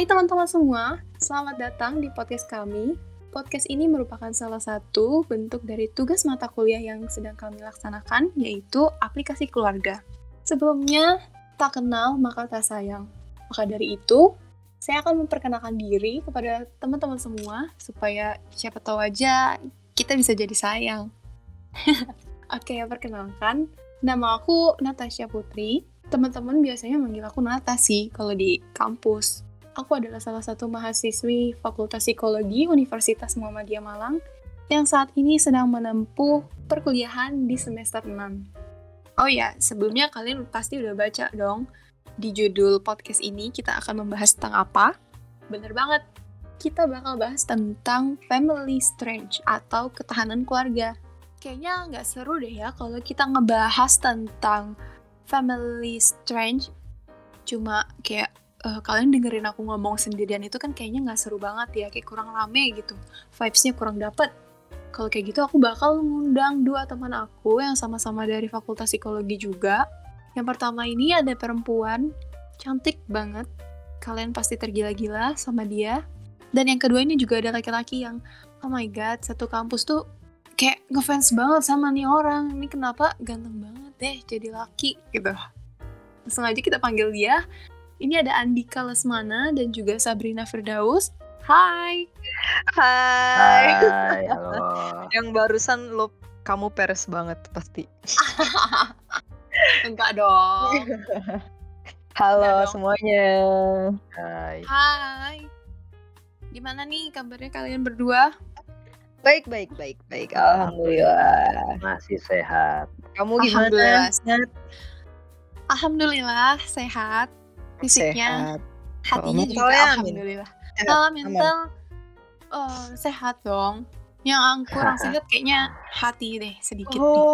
Hai teman-teman semua, selamat datang di podcast kami. Podcast ini merupakan salah satu bentuk dari tugas mata kuliah yang sedang kami laksanakan, yaitu aplikasi keluarga. Sebelumnya, tak kenal maka tak sayang. Maka dari itu, saya akan memperkenalkan diri kepada teman-teman semua, supaya siapa tahu aja kita bisa jadi sayang. Oke, perkenalkan. Nama aku Natasha Putri. Teman-teman biasanya manggil aku Nata sih kalau di kampus. Aku adalah salah satu mahasiswi Fakultas Psikologi Universitas Muhammadiyah Malang yang saat ini sedang menempuh perkuliahan di semester 6. Oh ya, sebelumnya kalian pasti udah baca dong di judul podcast ini kita akan membahas tentang apa? Bener banget, kita bakal bahas tentang family strange atau ketahanan keluarga. Kayaknya nggak seru deh ya kalau kita ngebahas tentang family strange cuma kayak uh, kalian dengerin aku ngomong sendirian itu kan kayaknya nggak seru banget ya kayak kurang rame gitu. Vibesnya kurang dapet. Kalau kayak gitu aku bakal ngundang dua teman aku yang sama-sama dari fakultas psikologi juga. Yang pertama ini ada perempuan cantik banget. Kalian pasti tergila-gila sama dia. Dan yang kedua ini juga ada laki-laki yang oh my god satu kampus tuh kayak ngefans banget sama nih orang. Ini kenapa ganteng banget deh jadi laki gitu. Langsung aja kita panggil dia ini ada Andika Lesmana dan juga Sabrina Firdaus Hai Hai Hai, halo. Yang barusan lo kamu peres banget pasti Enggak dong Halo Enggak dong. semuanya Hai. Hai Gimana nih kabarnya kalian berdua? Baik baik baik baik Alhamdulillah Masih sehat. Kamu Alhamdulillah. gimana? Sehat? Alhamdulillah sehat Fisiknya, Sehat hatinya Oh, juga. Alhamdulillah Kalau mental oh, sehat dong Yang kurang sehat kayaknya hati deh sedikit nih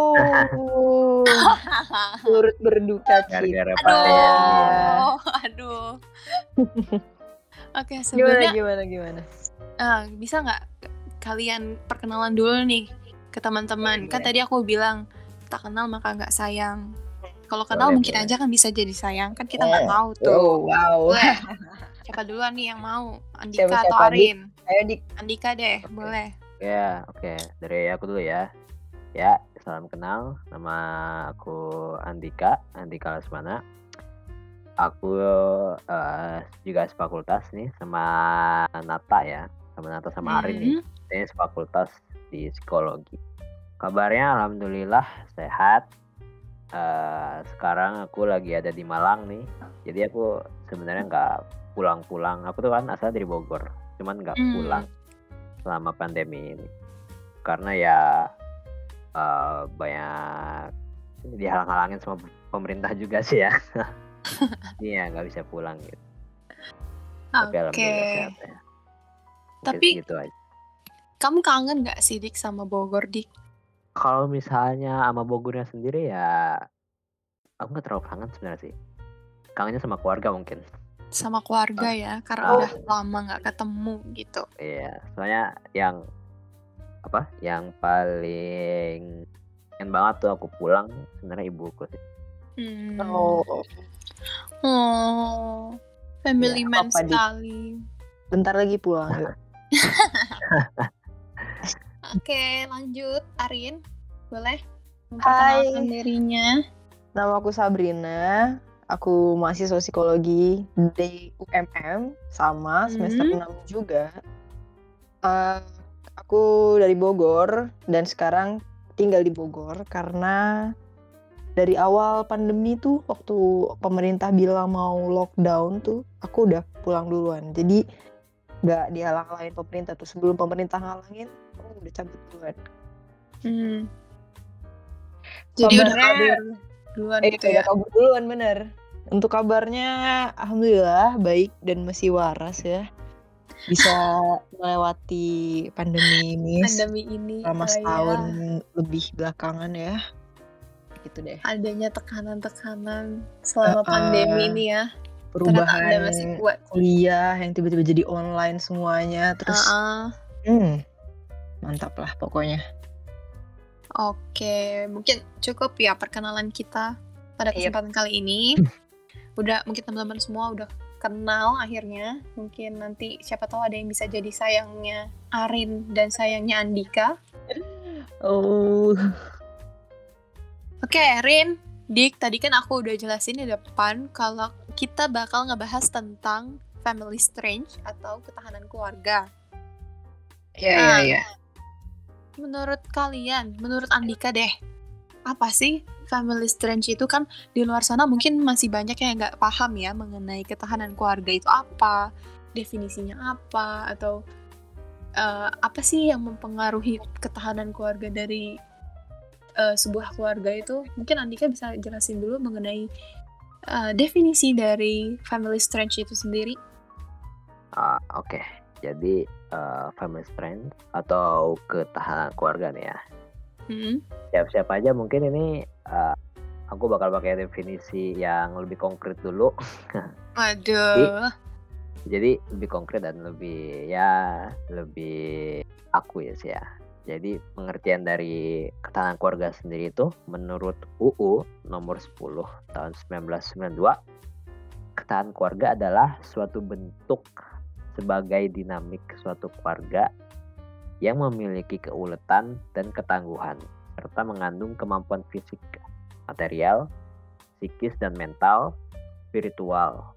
Oh Turut berduka cita. Aduh, aduh. Oke, Gimana sebelumnya gimana gimana eh, bisa nggak kalian perkenalan dulu nih ke teman-teman? Kan tadi aku bilang tak kenal maka nggak sayang. Kalau kenal Boleh, mungkin boleh. aja kan bisa jadi sayang. Kan kita nggak Eh, tahu tuh. Oh wow Boleh. Siapa duluan nih yang mau? Andika Siapa-siapa, atau? Arin? Ayo dik Andika deh, Oke. boleh. Ya, oke. Dari aku dulu ya. Ya, salam kenal. Nama aku Andika, Andika Lesmana. Aku eh, juga sefakultas nih sama Nata ya. Sama Nata sama Arin nih. Hmm, Ini sefakultas di psikologi. Kabarnya alhamdulillah sehat. Eh, sekarang aku lagi ada di Malang nih. Jadi aku sebenarnya nggak pulang-pulang. Aku tuh kan asal dari Bogor, cuman nggak Hmm. pulang selama pandemi ini. Karena ya eh, banyak dihalang-halangin sama pemerintah juga sih ya. Iya nggak bisa pulang gitu. Tapi Oke. alhamdulillah sehat ya. Tapi- segitu aja. Kamu kangen nggak sih Dik sama Bogor Dik? Kalau misalnya sama Bogornya sendiri ya aku nggak terlalu kangen sebenarnya sih. Kangennya sama keluarga mungkin. Sama keluarga ya, karena Oh. udah lama nggak ketemu gitu. Iya, soalnya yang apa? Yang paling pengen banget tuh aku pulang sebenarnya ibuku sih. Hmm. Oh Oh, family Ya, man sekali. bentar lagi pulang. Oke, lanjut. Arin, boleh memperkenalkan dirinya? Nama aku Sabrina. Aku mahasiswa psikologi di UMM sama semester Hmm. 6 juga. Eh, aku dari Bogor dan sekarang tinggal di Bogor karena dari awal pandemi tuh waktu pemerintah bilang mau lockdown tuh aku udah pulang duluan. Jadi nggak dihalang-halangin pemerintah tuh sebelum pemerintah ngalangin aku udah cabut duluan. Hmm. Jadi udah Kabarnya- kabur duluan Eh, gitu udah ya? kabur duluan bener. Untuk kabarnya, alhamdulillah baik dan masih waras ya. Bisa melewati pandemi ini Pandemi ini selama oh ya, setahun lebih belakangan ya. Gitu deh. adanya tekanan-tekanan selama Uh-uh. pandemi ini ya. Perubahan masih kuat. kuliah yang tiba-tiba jadi online semuanya, terus Uh-uh. hmm, mantap lah pokoknya. Oke, mungkin cukup ya perkenalan kita pada Iya. kesempatan kali ini. Udah mungkin teman-teman semua udah kenal akhirnya. Mungkin nanti siapa tahu ada yang bisa jadi sayangnya Arin dan sayangnya Andika. Oh. Oke, Rin, Dik, tadi kan aku udah jelasin di depan kalau kita bakal ngebahas tentang family strange atau ketahanan keluarga. Iya, iya, Ah. iya. Menurut kalian, menurut Andika deh, apa sih family strange itu kan di luar sana mungkin masih banyak yang nggak paham ya mengenai ketahanan keluarga itu apa, definisinya apa, atau eh, apa sih yang mempengaruhi ketahanan keluarga dari eh, sebuah keluarga itu? Mungkin Andika bisa jelasin dulu mengenai eh, definisi dari family strange itu sendiri. Ah, Oke, jadi eh, family strength atau ketahanan keluarga nih ya. Hmm. Siap-siap aja mungkin ini eh, aku bakal pakai definisi yang lebih konkret dulu. Aduh. Jadi lebih konkret dan lebih ya lebih aku ya sih ya. Jadi pengertian dari ketahanan keluarga sendiri itu menurut UU nomor 10 tahun 1992 ketahanan keluarga adalah suatu bentuk sebagai dinamik suatu keluarga yang memiliki keuletan dan ketangguhan serta mengandung kemampuan fisik, material, psikis dan mental, spiritual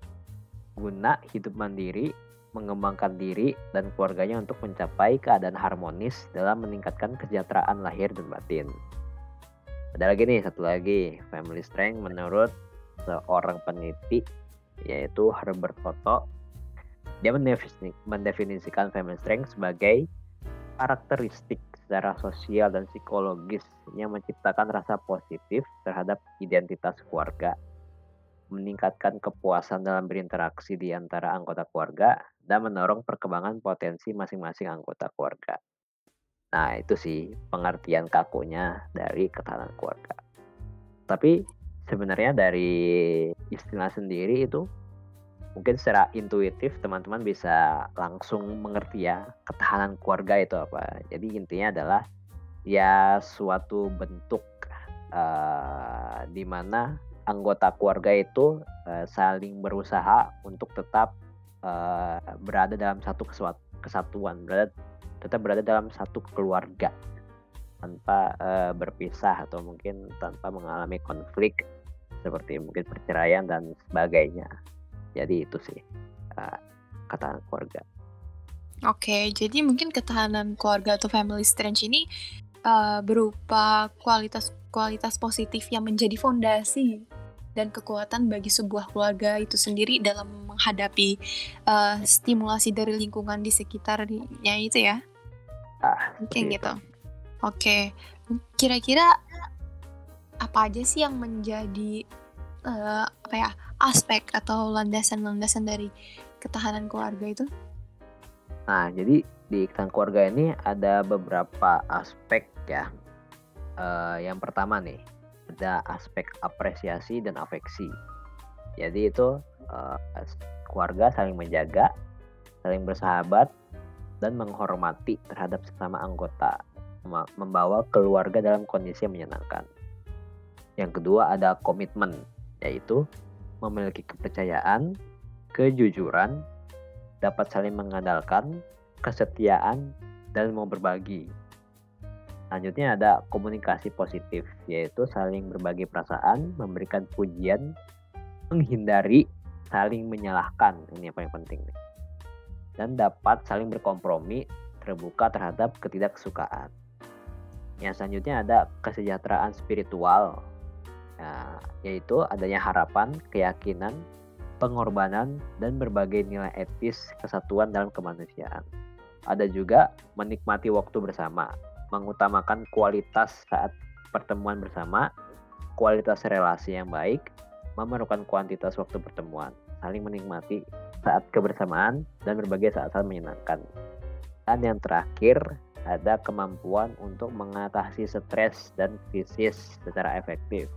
guna hidup mandiri, mengembangkan diri dan keluarganya untuk mencapai keadaan harmonis dalam meningkatkan kesejahteraan lahir dan batin. Ada lagi nih, satu lagi, family strength menurut seorang peneliti yaitu Herbert Otto. Dia mendefini- mendefinisikan family strength sebagai karakteristik secara sosial dan psikologis yang menciptakan rasa positif terhadap identitas keluarga meningkatkan kepuasan dalam berinteraksi di antara anggota keluarga, dan mendorong perkembangan potensi masing-masing anggota keluarga. Nah, itu sih pengertian kakunya dari ketahanan keluarga. Tapi sebenarnya dari istilah sendiri itu mungkin secara intuitif teman-teman bisa langsung mengerti ya ketahanan keluarga itu apa. Jadi intinya adalah ya suatu bentuk eh, di mana anggota keluarga itu eh, saling berusaha untuk tetap eh, berada dalam satu kesatuan, berada tetap berada dalam satu keluarga tanpa eh, berpisah atau mungkin tanpa mengalami konflik seperti mungkin perceraian dan sebagainya. Jadi itu sih eh, ketahanan keluarga. Oke, jadi mungkin ketahanan keluarga atau family strength ini uh, berupa kualitas-kualitas positif yang menjadi fondasi dan kekuatan bagi sebuah keluarga itu sendiri dalam menghadapi uh, stimulasi dari lingkungan di sekitarnya itu ya. Ah, Mungkin seperti gitu. Oke, kira-kira apa aja sih yang menjadi uh, apa ya aspek atau landasan-landasan dari ketahanan keluarga itu? Nah, jadi di ketahanan keluarga ini ada beberapa aspek ya. Eh, yang pertama nih, ada aspek apresiasi dan afeksi. Jadi itu eh, keluarga saling menjaga, saling bersahabat, dan menghormati terhadap sesama anggota, mem- membawa keluarga dalam kondisi yang menyenangkan. Yang kedua ada komitmen, yaitu memiliki kepercayaan, kejujuran, dapat saling mengandalkan, kesetiaan, dan mau berbagi. Selanjutnya ada komunikasi positif, yaitu saling berbagi perasaan, memberikan pujian, menghindari saling menyalahkan. Ini yang paling penting. Dan dapat saling berkompromi, terbuka terhadap ketidaksukaan. Yang selanjutnya ada kesejahteraan spiritual, Nah, yaitu adanya harapan, keyakinan, pengorbanan, dan berbagai nilai etis kesatuan dalam kemanusiaan. Ada juga menikmati waktu bersama, mengutamakan kualitas saat pertemuan bersama, kualitas relasi yang baik, memerlukan kuantitas waktu pertemuan, saling menikmati saat kebersamaan, dan berbagai saat-saat menyenangkan. Dan yang terakhir, ada kemampuan untuk mengatasi stres dan krisis secara efektif.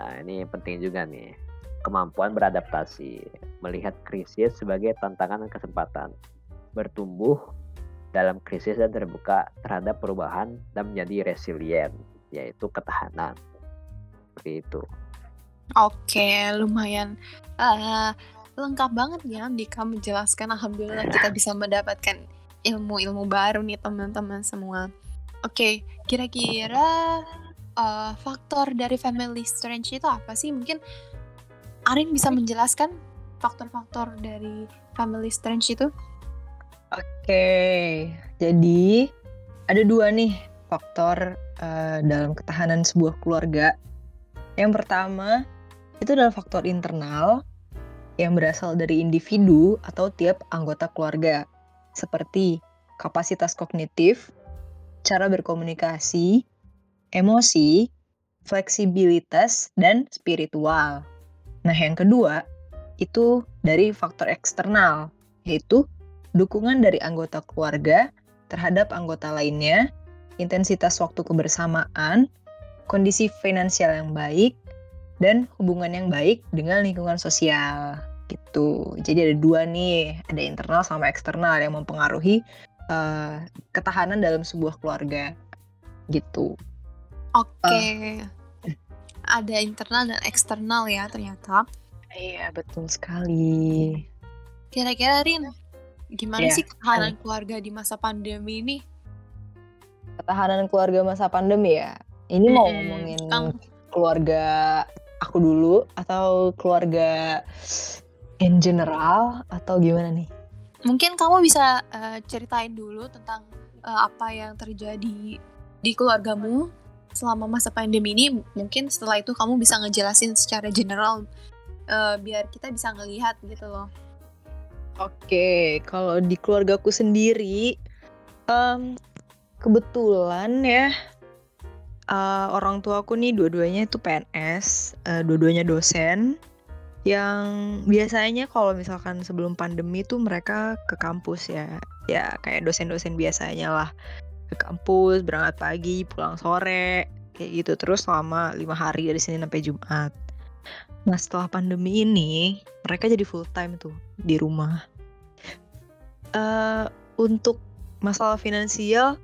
Nah, ini penting juga nih. Kemampuan beradaptasi, melihat krisis sebagai tantangan dan kesempatan, bertumbuh dalam krisis dan terbuka terhadap perubahan dan menjadi resilient, yaitu ketahanan. Seperti itu. Oke, lumayan eh, lengkap banget ya Dika menjelaskan. Alhamdulillah kita bisa mendapatkan ilmu-ilmu baru nih teman-teman semua. Oke, kira-kira uh, faktor dari family strength itu apa sih? Mungkin Arin bisa menjelaskan faktor-faktor dari family strength itu? Oke, jadi ada dua nih faktor uh, dalam ketahanan sebuah keluarga. Yang pertama itu adalah faktor internal yang berasal dari individu atau tiap anggota keluarga, seperti kapasitas kognitif, cara berkomunikasi, emosi, fleksibilitas, dan spiritual. Nah, yang kedua itu dari faktor eksternal, yaitu dukungan dari anggota keluarga terhadap anggota lainnya, intensitas waktu kebersamaan, kondisi finansial yang baik, dan hubungan yang baik dengan lingkungan sosial gitu. Jadi ada dua nih, ada internal sama eksternal yang mempengaruhi uh, ketahanan dalam sebuah keluarga gitu. Oke. Okay. Uh, ada internal dan eksternal ya ternyata. Iya, betul sekali. Kira-kira Rin, gimana yeah. sih ketahanan keluarga di masa pandemi ini? Ketahanan keluarga masa pandemi ya? Ini hmm, mau ngomongin keluarga aku dulu atau keluarga in general atau gimana nih? Mungkin kamu bisa uh, ceritain dulu tentang uh, apa yang terjadi di keluargamu selama masa pandemi ini. Mungkin setelah itu kamu bisa ngejelasin secara general uh, biar kita bisa ngelihat gitu loh. Oke, kalau di keluargaku sendiri, um, kebetulan ya uh, orang tua aku nih dua-duanya itu PNS, uh, dua-duanya dosen yang biasanya kalau misalkan sebelum pandemi tuh mereka ke kampus ya ya kayak dosen-dosen biasanya lah ke kampus berangkat pagi pulang sore kayak gitu. Terus selama lima hari dari Senin sampai Jumat. Nah setelah pandemi ini mereka jadi full time tuh di rumah. Uh, untuk masalah finansial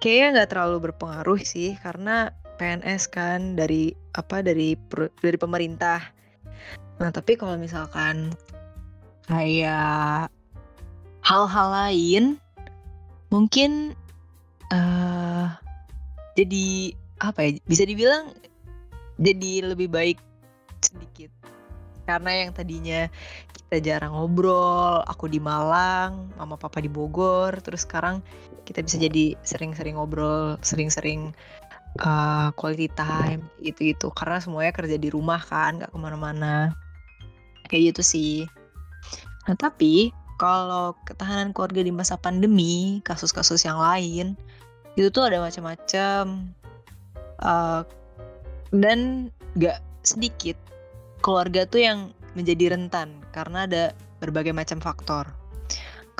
kayaknya nggak terlalu berpengaruh sih karena PNS kan dari apa dari dari pemerintah. Nah, tapi kalau misalkan kayak hal-hal lain mungkin uh, jadi apa ya bisa dibilang jadi lebih baik sedikit. Karena yang tadinya kita jarang ngobrol aku di Malang mama papa di Bogor terus sekarang kita bisa jadi sering-sering ngobrol sering-sering uh, quality time gitu-gitu. Karena semuanya kerja di rumah kan nggak ke mana-mana. Kayak gitu sih. Nah tapi kalau ketahanan keluarga di masa pandemi kasus-kasus yang lain itu tuh ada macam-macam uh, dan gak sedikit keluarga tuh yang menjadi rentan karena ada berbagai macam faktor.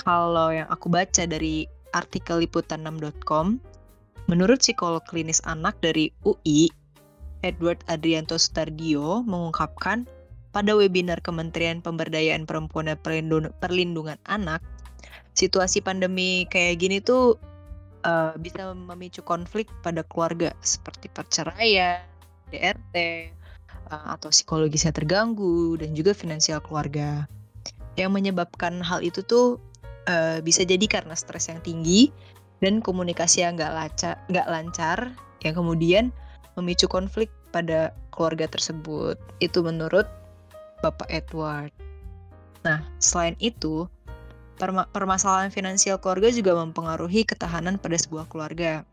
Kalau yang aku baca dari artikel liputan6.com, menurut psikolog klinis anak dari UI, Edward Adrianto Sutardio mengungkapkan pada webinar Kementerian Pemberdayaan Perempuan dan Perlindungan Anak, situasi pandemi kayak gini tuh uh, bisa memicu konflik pada keluarga seperti perceraian, DRT, uh, eh, atau psikologisnya terganggu dan juga finansial keluarga. Yang menyebabkan hal itu tuh uh, bisa jadi karena stres yang tinggi dan komunikasi yang nggak lancar, nggak lancar, yang kemudian memicu konflik pada keluarga tersebut. Itu menurut Bapak Edward. Nah, selain itu, permasalahan finansial keluarga juga mempengaruhi ketahanan pada sebuah keluarga.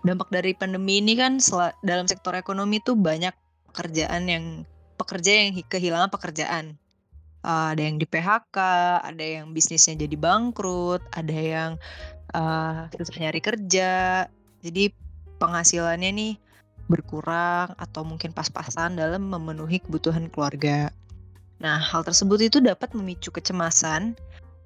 Dampak dari pandemi ini kan dalam sektor ekonomi tuh banyak pekerjaan yang pekerja yang kehilangan pekerjaan. Uh, ada yang di PHK, ada yang bisnisnya jadi bangkrut, ada yang uh, susah nyari kerja. Jadi penghasilannya nih berkurang atau mungkin pas-pasan dalam memenuhi kebutuhan keluarga. Nah, hal tersebut itu dapat memicu kecemasan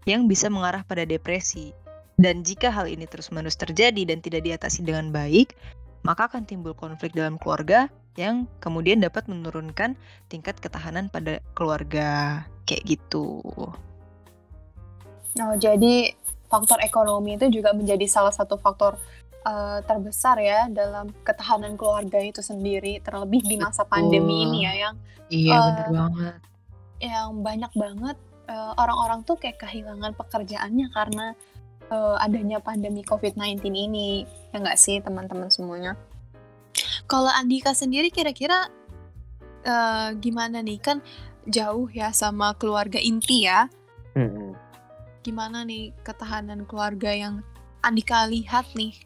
yang bisa mengarah pada depresi. Dan jika hal ini terus-menerus terjadi dan tidak diatasi dengan baik, maka akan timbul konflik dalam keluarga yang kemudian dapat menurunkan tingkat ketahanan pada keluarga. Kayak gitu. Nah, jadi faktor ekonomi itu juga menjadi salah satu faktor uh, terbesar ya dalam ketahanan keluarga itu sendiri terlebih di masa pandemi ini ya yang iya uh, benar banget yang banyak banget eh, orang-orang tuh kayak kehilangan pekerjaannya karena eh, adanya pandemi COVID-19 ini. Ya nggak sih teman-teman semuanya? Kalau Andika sendiri kira-kira eh, gimana nih? Kan jauh ya sama keluarga inti ya. Mm-mm. Gimana nih ketahanan keluarga yang Andika lihat nih?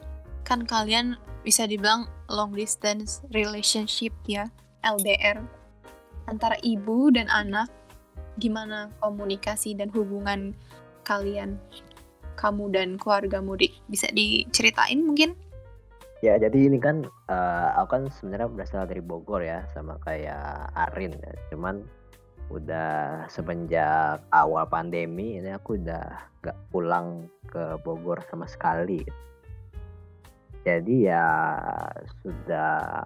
Kan kalian bisa dibilang long distance relationship ya, LDR antara ibu dan anak. Gimana komunikasi dan hubungan kalian, kamu dan keluargamu di, bisa diceritain mungkin? Ya, jadi ini kan eh, aku kan sebenarnya berasal dari Bogor ya, sama kayak Arin ya. Cuman udah semenjak awal pandemi ini aku udah gak pulang ke Bogor sama sekali. Jadi ya sudah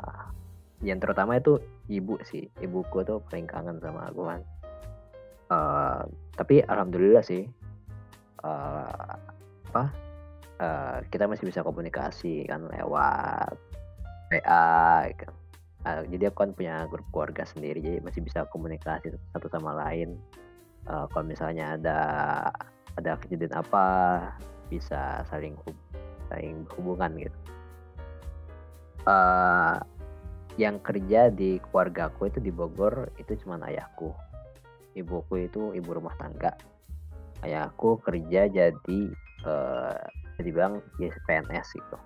yang terutama itu ibu sih. Ibuku tuh paling kangen sama aku kan. Eh, tapi alhamdulillah sih eh, apa eh, kita masih bisa komunikasi kan lewat WA gitu. Eh, jadi aku kan punya grup keluarga sendiri jadi masih bisa komunikasi satu sama lain. Eh, kalau misalnya ada ada kejadian apa bisa saling hub- saling berhubungan gitu. Eh, yang kerja di keluargaku itu di Bogor itu cuma ayahku ibuku itu ibu rumah tangga. Ayahku kerja jadi eh jadi bang jadi PNS gitu.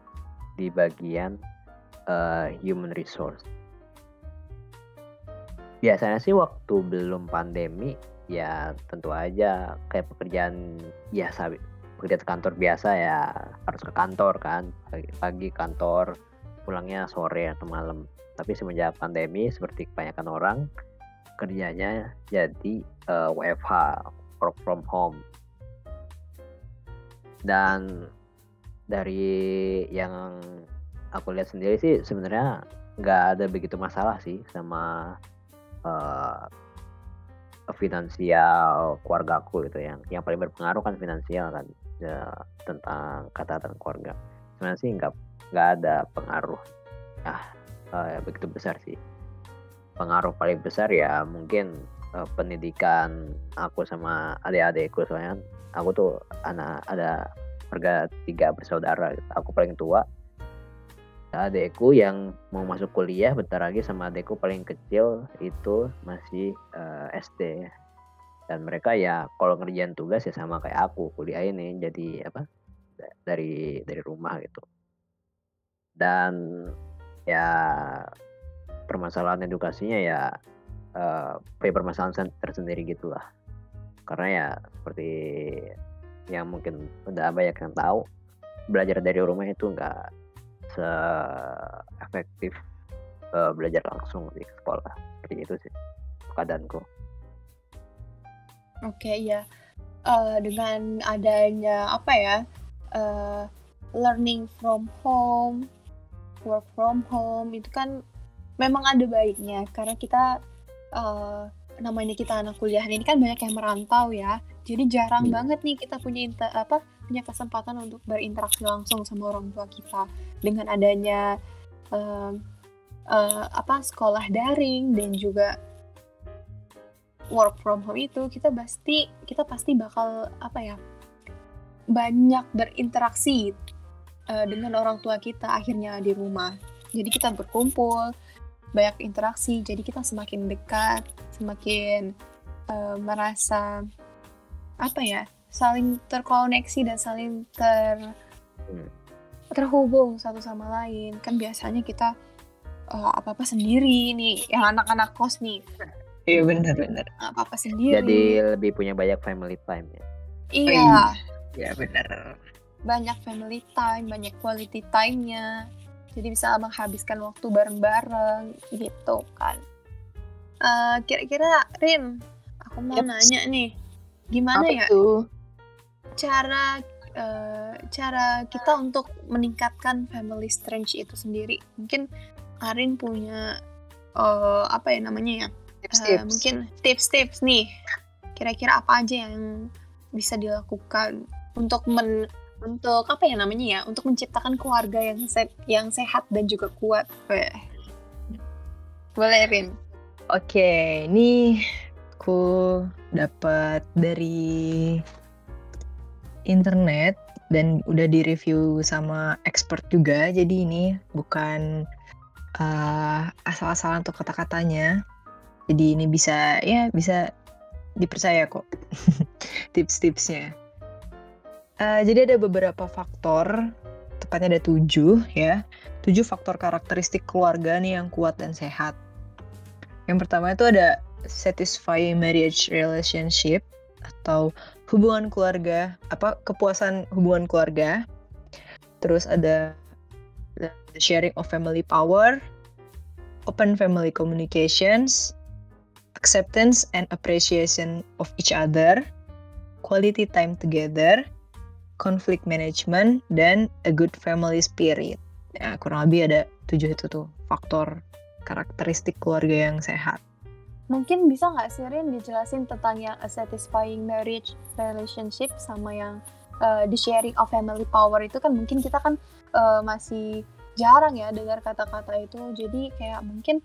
Di bagian eh, human resource. Biasanya sih waktu belum pandemi ya tentu aja kayak pekerjaan biasa pekerjaan kantor biasa ya harus ke kantor kan. Pagi, pagi kantor pulangnya sore atau malam. Tapi semenjak pandemi seperti kebanyakan orang kerjanya jadi eh, WFH work from home. Dan dari yang aku lihat sendiri sih sebenarnya nggak ada begitu masalah sih sama eh, finansial keluargaku gitu. Yang yang paling berpengaruh kan finansial kan ya, tentang kata keluarga. Sebenarnya sih nggak nggak ada pengaruh ah eh, begitu besar sih pengaruh paling besar ya mungkin eh, pendidikan aku sama adik-adikku. Soalnya aku tuh anak ada keluarga tiga bersaudara aku paling tua. Adekku yang mau masuk kuliah bentar lagi sama adekku paling kecil itu masih eh, SD dan mereka ya kalau ngerjain tugas ya sama kayak aku kuliah ini jadi apa da- dari dari rumah gitu. Dan ya permasalahan edukasinya ya eh punya permasalahan sen- tersendiri gitulah. Karena ya seperti yang mungkin udah banyak yang tahu belajar dari rumah itu nggak se-efektif eh, belajar langsung di sekolah. Seperti itu sih keadaanku. Oke, ya. Eh, dengan adanya apa ya, eh, learning from home, work from home itu kan memang ada baiknya karena kita eh, namanya kita anak kuliah ini kan banyak yang merantau ya. Jadi jarang Iya. banget nih kita punya inter- apa punya kesempatan untuk berinteraksi langsung sama orang tua kita dengan adanya eh, eh, apa sekolah daring dan juga work from home itu kita pasti kita pasti bakal apa ya banyak berinteraksi eh, dengan orang tua kita akhirnya di rumah jadi kita berkumpul banyak interaksi jadi kita semakin dekat semakin eh, merasa apa ya saling terkoneksi dan saling ter Hmm. terhubung satu sama lain kan biasanya kita apa apa sendiri nih yang anak-anak kos nih Iya benar-benar. apa apa sendiri jadi lebih punya banyak family time ya iya Iya benar. banyak family time, banyak quality time-nya. Jadi bisa menghabiskan waktu bareng-bareng gitu kan. Eh, kira-kira Rin, aku mau Yep. nanya nih, gimana Apa ya tuh? cara eh, cara kita untuk meningkatkan family strength itu sendiri? Mungkin Arin punya eh, apa ya namanya ya? Eh, Tips-tips. mungkin tips-tips nih. Kira-kira apa aja yang bisa dilakukan untuk men untuk apa ya namanya ya? Untuk menciptakan keluarga yang se yang sehat dan juga kuat. Boleh Rin. Oke, ini aku dapat dari internet dan udah direview sama expert juga. Jadi ini bukan uh, asal-asalan untuk kata-katanya. Jadi ini bisa ya bisa dipercaya kok tips-tipsnya. Uh, jadi ada beberapa faktor, tepatnya ada tujuh ya, tujuh faktor karakteristik keluarga nih yang kuat dan sehat. Yang pertama itu ada satisfying marriage relationship atau hubungan keluarga, apa kepuasan hubungan keluarga. Terus ada the sharing of family power, open family communications, acceptance and appreciation of each other, quality time together, conflict management, dan a good family spirit. Ya, kurang lebih ada tujuh itu tuh faktor karakteristik keluarga yang sehat. Mungkin bisa nggak sih Rin dijelasin tentang yang a satisfying marriage relationship sama yang uh, the sharing of family power itu kan mungkin kita kan uh, masih jarang ya dengar kata-kata itu. Jadi kayak mungkin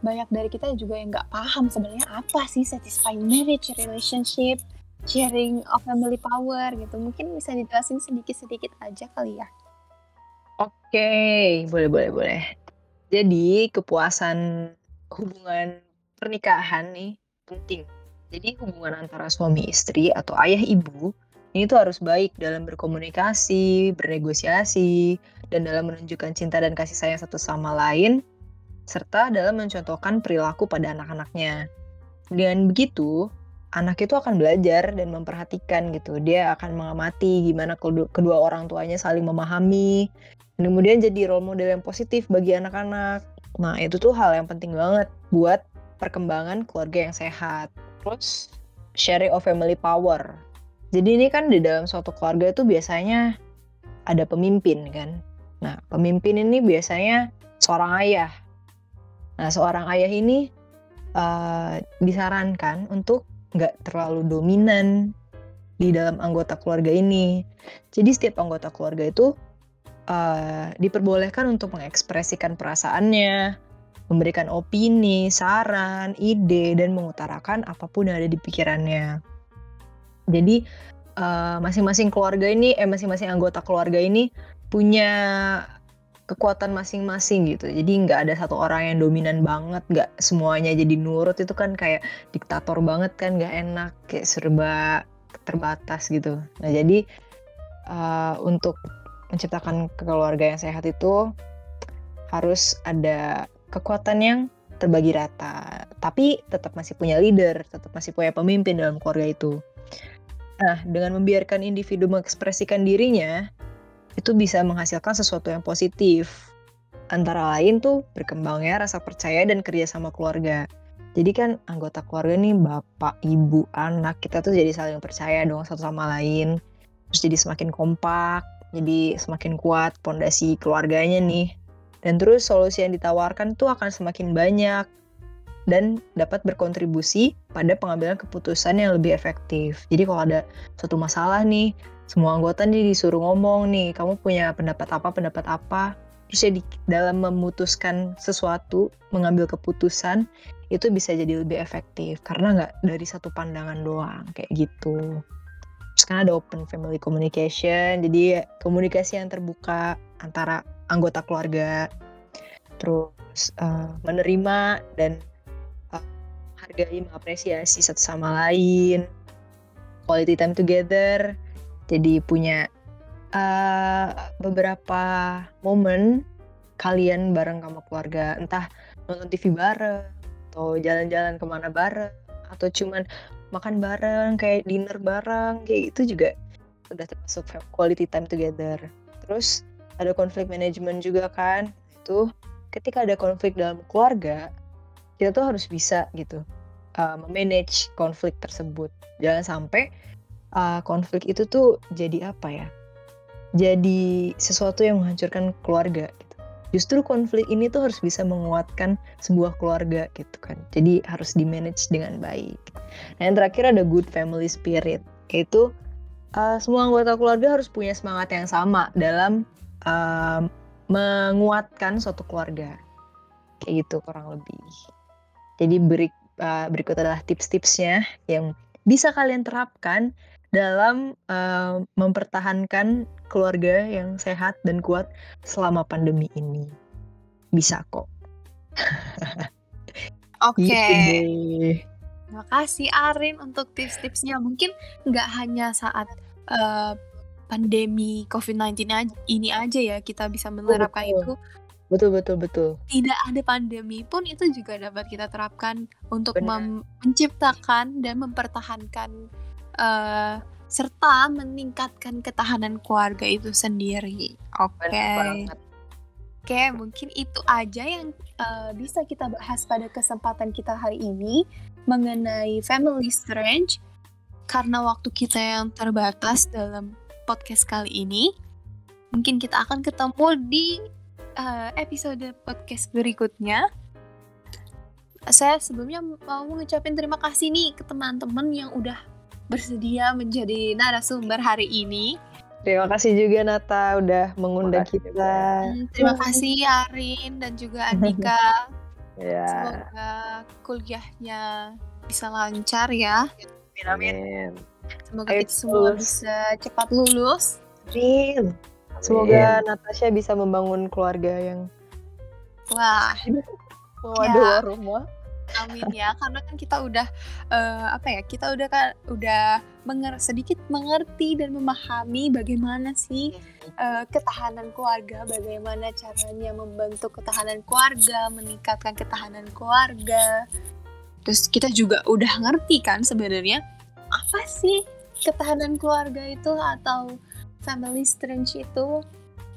banyak dari kita juga yang nggak paham sebenarnya apa sih satisfying marriage relationship, sharing of family power gitu. Mungkin bisa dijelasin sedikit-sedikit aja kali ya. Oke, boleh boleh boleh. Jadi kepuasan hubungan pernikahan nih penting. Jadi hubungan antara suami istri atau ayah ibu ini tuh harus baik dalam berkomunikasi, bernegosiasi, dan dalam menunjukkan cinta dan kasih sayang satu sama lain, serta dalam mencontohkan perilaku pada anak-anaknya. Dengan begitu, anak itu akan belajar dan memperhatikan gitu. Dia akan mengamati gimana kedua orang tuanya saling memahami, dan kemudian jadi role model yang positif bagi anak-anak. Nah, itu tuh hal yang penting banget buat perkembangan keluarga yang sehat. Terus, sharing of family power jadi ini kan di dalam suatu keluarga itu biasanya ada pemimpin kan. Nah, pemimpin ini biasanya seorang ayah. Nah, seorang ayah ini uh, disarankan untuk nggak terlalu dominan di dalam anggota keluarga ini. Jadi setiap anggota keluarga itu uh, diperbolehkan untuk mengekspresikan perasaannya, memberikan opini, saran, ide, dan mengutarakan apa pun yang ada di pikirannya. Jadi uh, masing-masing keluarga ini, eh masing-masing anggota keluarga ini punya kekuatan masing-masing gitu. Jadi nggak ada satu orang yang dominan banget, nggak semuanya jadi nurut itu kan kayak diktator banget kan, nggak enak, kayak serba terbatas gitu. Nah jadi uh, untuk menciptakan keluarga yang sehat itu harus ada kekuatan yang terbagi rata, tapi tetap masih punya leader, tetap masih punya pemimpin dalam keluarga itu. Nah, dengan membiarkan individu mengekspresikan dirinya, itu bisa menghasilkan sesuatu yang positif. Antara lain tuh berkembangnya rasa percaya dan kerja sama keluarga. Jadi kan anggota keluarga nih bapak, ibu, anak kita tuh jadi saling percaya dong satu sama lain. Terus jadi semakin kompak, jadi semakin kuat pondasi keluarganya nih. Dan terus solusi yang ditawarkan tuh akan semakin banyak dan dapat berkontribusi pada pengambilan keputusan yang lebih efektif. Jadi kalau ada suatu masalah nih, semua anggota nih disuruh ngomong nih, kamu punya pendapat apa, pendapat apa, terus ya di, dalam memutuskan sesuatu, mengambil keputusan, itu bisa jadi lebih efektif karena nggak dari satu pandangan doang kayak gitu. Terus kan ada open family communication, jadi komunikasi yang terbuka antara anggota keluarga, terus uh, menerima dan menghargai, mengapresiasi satu sama lain, quality time together. Jadi punya uh, beberapa momen kalian bareng sama keluarga, entah nonton TV bareng, atau jalan-jalan ke mana bareng, atau cuman makan bareng, kayak dinner bareng, kayak gitu juga udah termasuk quality time together. Terus ada konflik management juga kan, itu ketika ada konflik dalam keluarga, kita tuh harus bisa gitu uh, memanage konflik tersebut. Jangan sampai uh, konflik itu tuh jadi apa ya? Jadi sesuatu yang menghancurkan keluarga. Gitu. Justru konflik ini tuh harus bisa menguatkan sebuah keluarga gitu kan. Jadi harus di manage dengan baik. Nah yang terakhir ada good family spirit, yaitu uh, semua anggota keluarga harus punya semangat yang sama dalam uh, menguatkan suatu keluarga. Kayak gitu kurang lebih. Jadi beri uh, berikut adalah tips-tipsnya yang bisa kalian terapkan dalam uh, mempertahankan keluarga yang sehat dan kuat selama pandemi ini. Bisa kok. Oke. Okay. Gitu Terima kasih Arin untuk tips-tipsnya. Mungkin nggak hanya saat uh, pandemi COVID-19 ini aja ya kita bisa menerapkan betul. itu. Betul betul betul. Tidak ada pandemi pun itu juga dapat kita terapkan untuk menciptakan dan mempertahankan uh, serta meningkatkan ketahanan keluarga itu sendiri. Oke. Okay. Oke, okay, mungkin itu aja yang uh, bisa kita bahas pada kesempatan kita hari ini mengenai family strange karena waktu kita yang terbatas dalam podcast kali ini. Mungkin kita akan ketemu di uh, episode podcast berikutnya. Saya sebelumnya mau mengucapkan terima kasih nih ke teman-teman yang udah bersedia menjadi narasumber hari ini. Terima kasih juga Nata udah mengundang kita. Hmm, terima kasih Arin dan juga Andika. ya. Semoga kuliahnya bisa lancar ya. Amin. Semoga Ayo, kita semua bisa cepat lulus. Amin. Semoga Natasha bisa membangun keluarga yang wah. Waduh, ya. rumah. Amin ya, karena kan kita udah uh, apa ya? Kita udah kan udah menger sedikit mengerti dan memahami bagaimana sih uh, ketahanan keluarga, bagaimana caranya membentuk ketahanan keluarga, meningkatkan ketahanan keluarga. Terus kita juga udah ngerti kan sebenarnya apa sih ketahanan keluarga itu atau family strength itu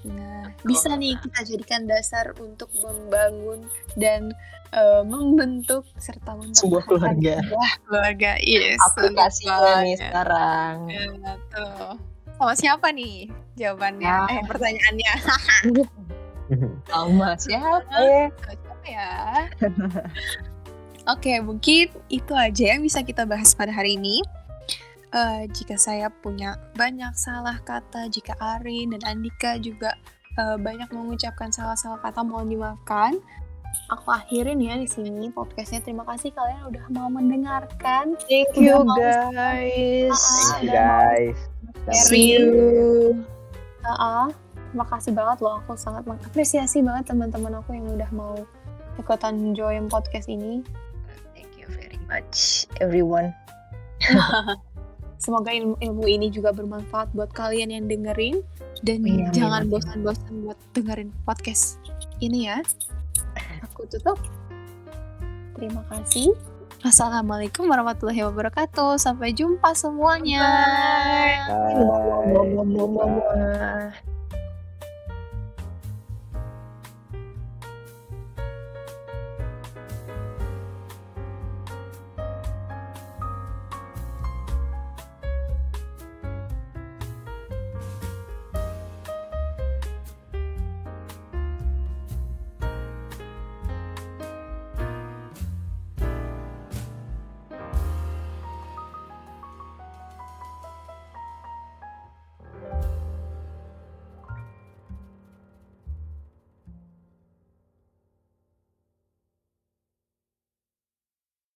Nah, bisa nih kita jadikan dasar untuk membangun dan uh, membentuk serta sebuah keluarga. Sebuah keluarga, yes. Aplikasinya nih sekarang. Ya, tuh. Sama siapa nih jawabannya? Ya. Eh, pertanyaannya. Sama siapa ya? Siapa ya? Oke, mungkin itu aja yang bisa kita bahas pada hari ini. Uh, jika saya punya banyak salah kata, jika Arin dan Andika juga uh, banyak mengucapkan salah-salah kata, mohon dimaafkan. Aku akhirin ya di sini podcastnya. Terima kasih kalian udah mau mendengarkan. Thank you guys. Thank you guys. See you. Uh -uh. Terima kasih banget loh. Aku sangat mengapresiasi banget teman-teman aku yang udah mau ikutan join podcast ini. Thank you very much everyone. Semoga ilmu, ilmu ini juga bermanfaat buat kalian yang dengerin dan iya, jangan bosan-bosan buat dengerin podcast ini ya. Aku tutup. Terima kasih. Assalamualaikum warahmatullahi wabarakatuh. Sampai jumpa semuanya. Bye. Bye. Bye. Bye. Bye.